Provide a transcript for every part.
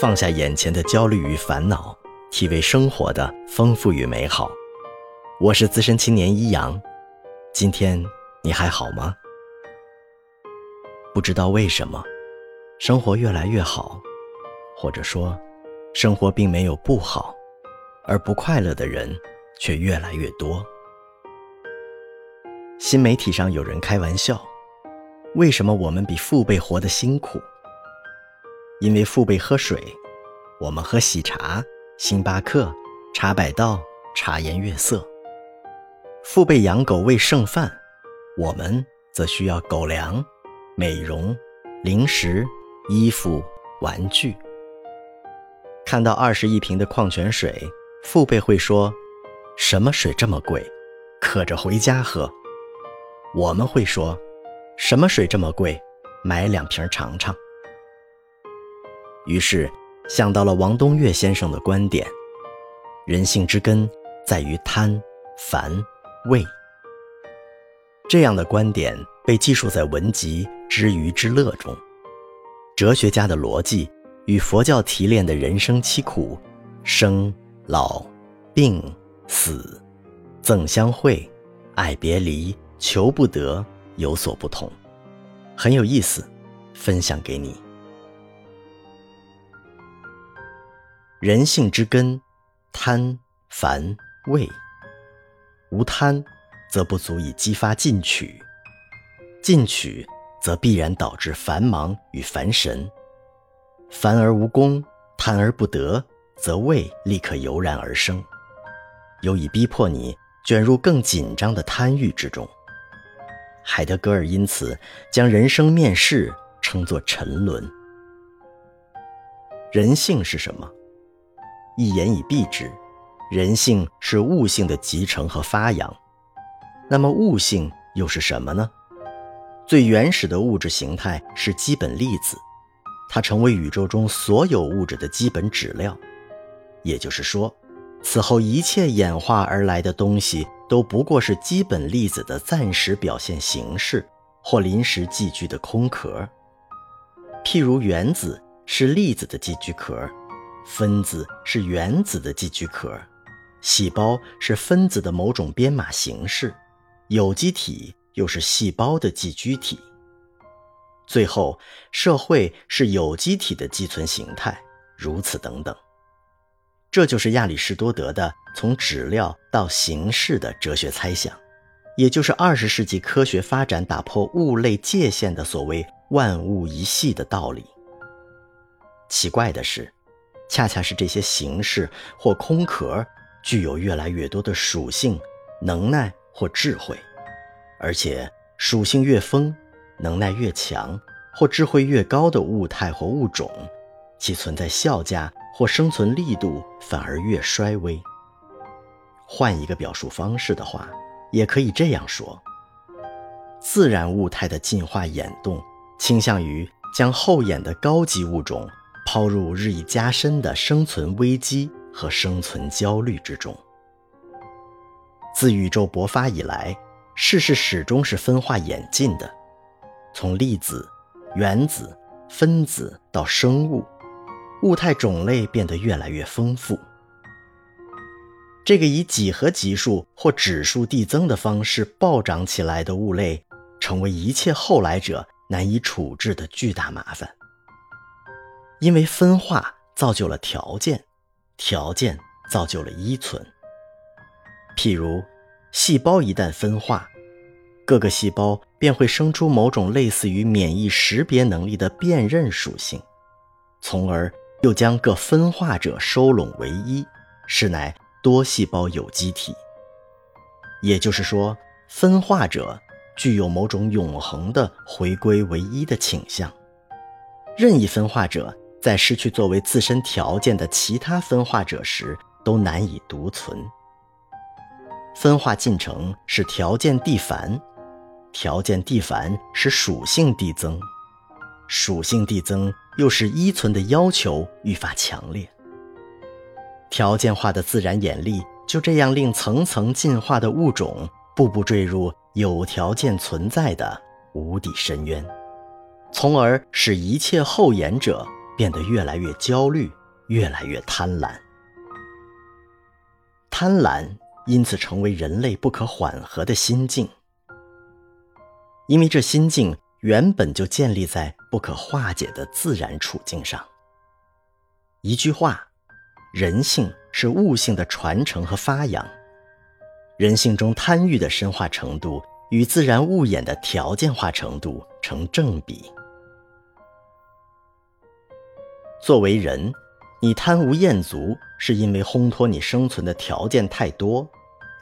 放下眼前的焦虑与烦恼，体味生活的丰富与美好。我是资深青年一阳，今天你还好吗？不知道为什么，生活越来越好，或者说，生活并没有不好，而不快乐的人却越来越多。新媒体上有人开玩笑：“为什么我们比父辈活得辛苦？因为父辈喝水，我们喝喜茶、星巴克、茶百道、茶颜悦色；父辈养狗喂剩饭，我们则需要狗粮、美容、零食、衣服、玩具。看到二十一瓶的矿泉水，父辈会说：“什么水这么贵？渴着回家喝。”我们会说，什么水这么贵？买两瓶尝尝。于是想到了王东岳先生的观点：人性之根在于贪、烦、畏。这样的观点被记述在文集《知鱼之乐》中。哲学家的逻辑与佛教提炼的人生七苦——生、老、病、死、憎相会、爱别离。求不得有所不同，很有意思，分享给你。人性之根，贪、烦、畏。无贪，则不足以激发进取；进取，则必然导致繁忙与烦神。烦而无功，贪而不得，则畏立刻油然而生，有以逼迫你卷入更紧张的贪欲之中。海德格尔因此将人生面试称作沉沦。人性是什么？一言以蔽之，人性是物性的集成和发扬。那么物性又是什么呢？最原始的物质形态是基本粒子，它成为宇宙中所有物质的基本质料。也就是说，此后一切演化而来的东西。都不过是基本粒子的暂时表现形式，或临时寄居的空壳。譬如原子是粒子的寄居壳，分子是原子的寄居壳，细胞是分子的某种编码形式，有机体又是细胞的寄居体。最后，社会是有机体的寄存形态，如此等等。这就是亚里士多德的从质料到形式的哲学猜想，也就是二十世纪科学发展打破物类界限的所谓“万物一系”的道理。奇怪的是，恰恰是这些形式或空壳具有越来越多的属性、能耐或智慧，而且属性越丰、能耐越强或智慧越高的物态或物种，其存在效价。或生存力度反而越衰微。换一个表述方式的话，也可以这样说：自然物态的进化演动，倾向于将后演的高级物种抛入日益加深的生存危机和生存焦虑之中。自宇宙勃发以来，世事始终是分化演进的，从粒子、原子、分子到生物。物态种类变得越来越丰富。这个以几何级数或指数递增的方式暴涨起来的物类，成为一切后来者难以处置的巨大麻烦。因为分化造就了条件，条件造就了依存。譬如，细胞一旦分化，各个细胞便会生出某种类似于免疫识别能力的辨认属性，从而。又将各分化者收拢为一，是乃多细胞有机体。也就是说，分化者具有某种永恒的回归为一的倾向。任意分化者在失去作为自身条件的其他分化者时，都难以独存。分化进程是条件递繁，条件递繁使属性递增，属性递增。又使依存的要求愈发强烈。条件化的自然演力就这样令层层进化的物种步步坠入有条件存在的无底深渊，从而使一切后演者变得越来越焦虑，越来越贪婪。贪婪因此成为人类不可缓和的心境，因为这心境原本就建立在不可化解的自然处境上。一句话，人性是物性的传承和发扬，人性中贪欲的深化程度与自然物演的条件化程度成正比。作为人。你贪无厌足，是因为烘托你生存的条件太多。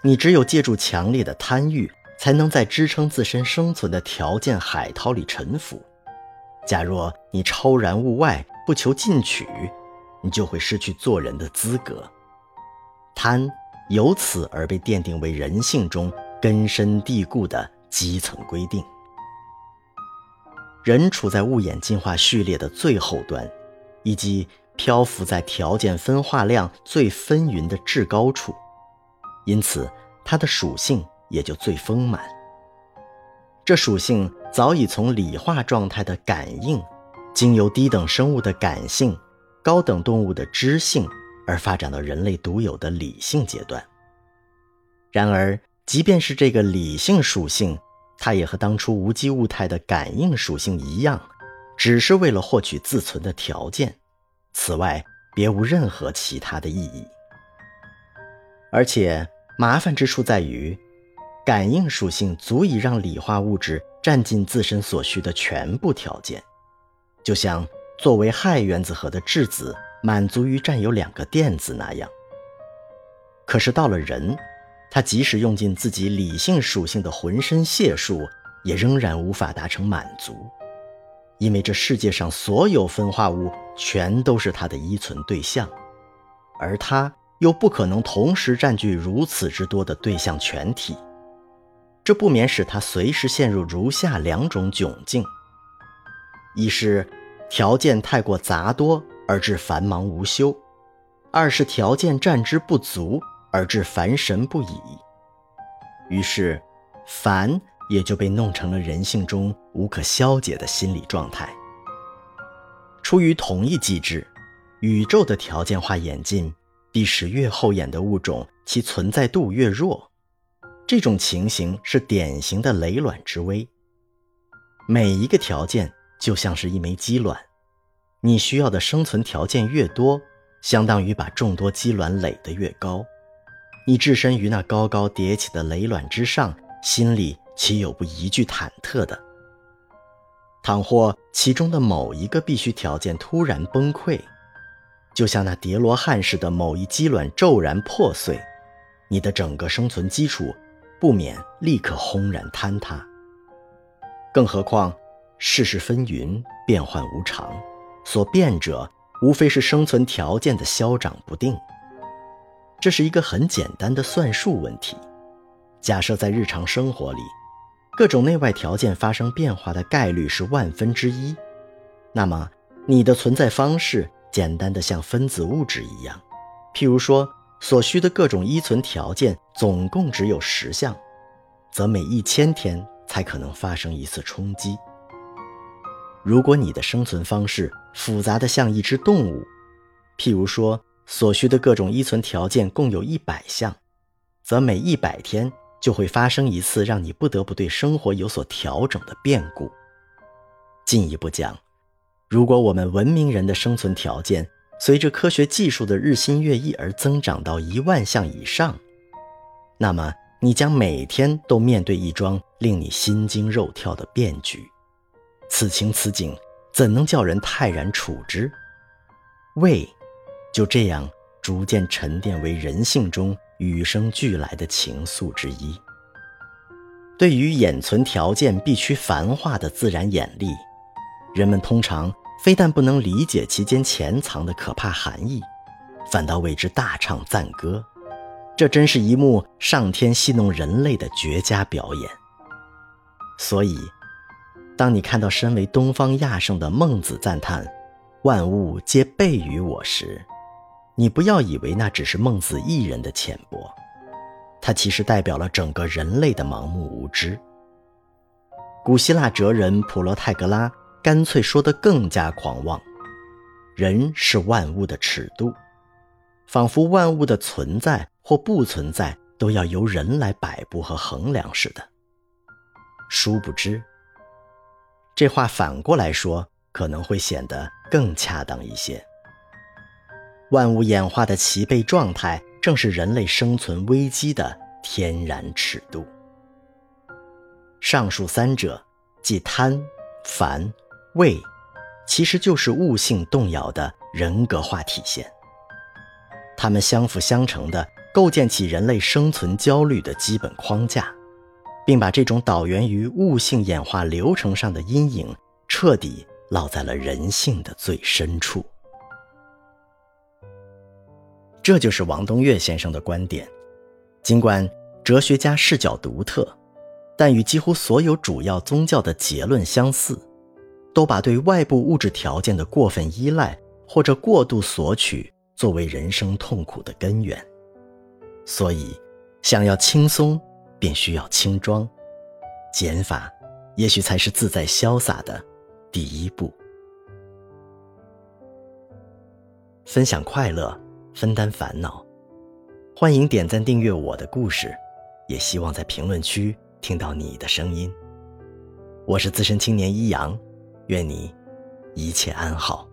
你只有借助强烈的贪欲，才能在支撑自身生存的条件海涛里沉浮。假若你超然物外，不求进取，你就会失去做人的资格。贪由此而被奠定为人性中根深蒂固的基层规定。人处在物演进化序列的最后端，以及。漂浮在条件分化量最纷纭的至高处，因此它的属性也就最丰满。这属性早已从理化状态的感应，经由低等生物的感性、高等动物的知性，而发展到人类独有的理性阶段。然而，即便是这个理性属性，它也和当初无机物态的感应属性一样，只是为了获取自存的条件。此外，别无任何其他的意义。而且，麻烦之处在于，感应属性足以让理化物质占尽自身所需的全部条件，就像作为氦原子核的质子满足于占有两个电子那样。可是到了人，他即使用尽自己理性属性的浑身解数，也仍然无法达成满足。因为这世界上所有分化物全都是它的依存对象，而它又不可能同时占据如此之多的对象全体，这不免使它随时陷入如下两种窘境：一是条件太过杂多而致繁忙无休；二是条件占之不足而致烦神不已。于是，烦。也就被弄成了人性中无可消解的心理状态。出于同一机制，宇宙的条件化演进必使越后演的物种其存在度越弱。这种情形是典型的雷卵之危。每一个条件就像是一枚鸡卵，你需要的生存条件越多，相当于把众多鸡卵垒得越高。你置身于那高高叠起的雷卵之上，心里。岂有不一句忐忑的？倘或其中的某一个必须条件突然崩溃，就像那叠罗汉似的某一鸡卵骤然破碎，你的整个生存基础不免立刻轰然坍塌。更何况世事纷纭，变幻无常，所变者无非是生存条件的消长不定。这是一个很简单的算术问题。假设在日常生活里。各种内外条件发生变化的概率是万分之一，那么你的存在方式简单的像分子物质一样。譬如说，所需的各种依存条件总共只有十项，则每一千天才可能发生一次冲击。如果你的生存方式复杂的像一只动物，譬如说，所需的各种依存条件共有一百项，则每一百天。就会发生一次让你不得不对生活有所调整的变故。进一步讲，如果我们文明人的生存条件随着科学技术的日新月异而增长到一万项以上，那么你将每天都面对一桩令你心惊肉跳的变局。此情此景，怎能叫人泰然处之？胃，就这样逐渐沉淀为人性中。与生俱来的情愫之一。对于演存条件必须繁化的自然眼力，人们通常非但不能理解其间潜藏的可怕含义，反倒为之大唱赞歌。这真是一幕上天戏弄人类的绝佳表演。所以，当你看到身为东方亚圣的孟子赞叹“万物皆备于我”时，你不要以为那只是孟子一人的浅薄，他其实代表了整个人类的盲目无知。古希腊哲人普罗泰戈拉干脆说得更加狂妄：人是万物的尺度，仿佛万物的存在或不存在都要由人来摆布和衡量似的。殊不知，这话反过来说可能会显得更恰当一些。万物演化的齐备状态，正是人类生存危机的天然尺度。上述三者，即贪、烦、畏。其实就是悟性动摇的人格化体现。它们相辅相成的构建起人类生存焦虑的基本框架，并把这种导源于悟性演化流程上的阴影彻底烙在了人性的最深处。这就是王东岳先生的观点。尽管哲学家视角独特，但与几乎所有主要宗教的结论相似。都把对外部物质条件的过分依赖或者过度索取作为人生痛苦的根源，所以，想要轻松，便需要轻装，减法，也许才是自在潇洒的第一步。分享快乐，分担烦恼，欢迎点赞订阅我的故事，也希望在评论区听到你的声音。我是资深青年一阳。愿你一切安好。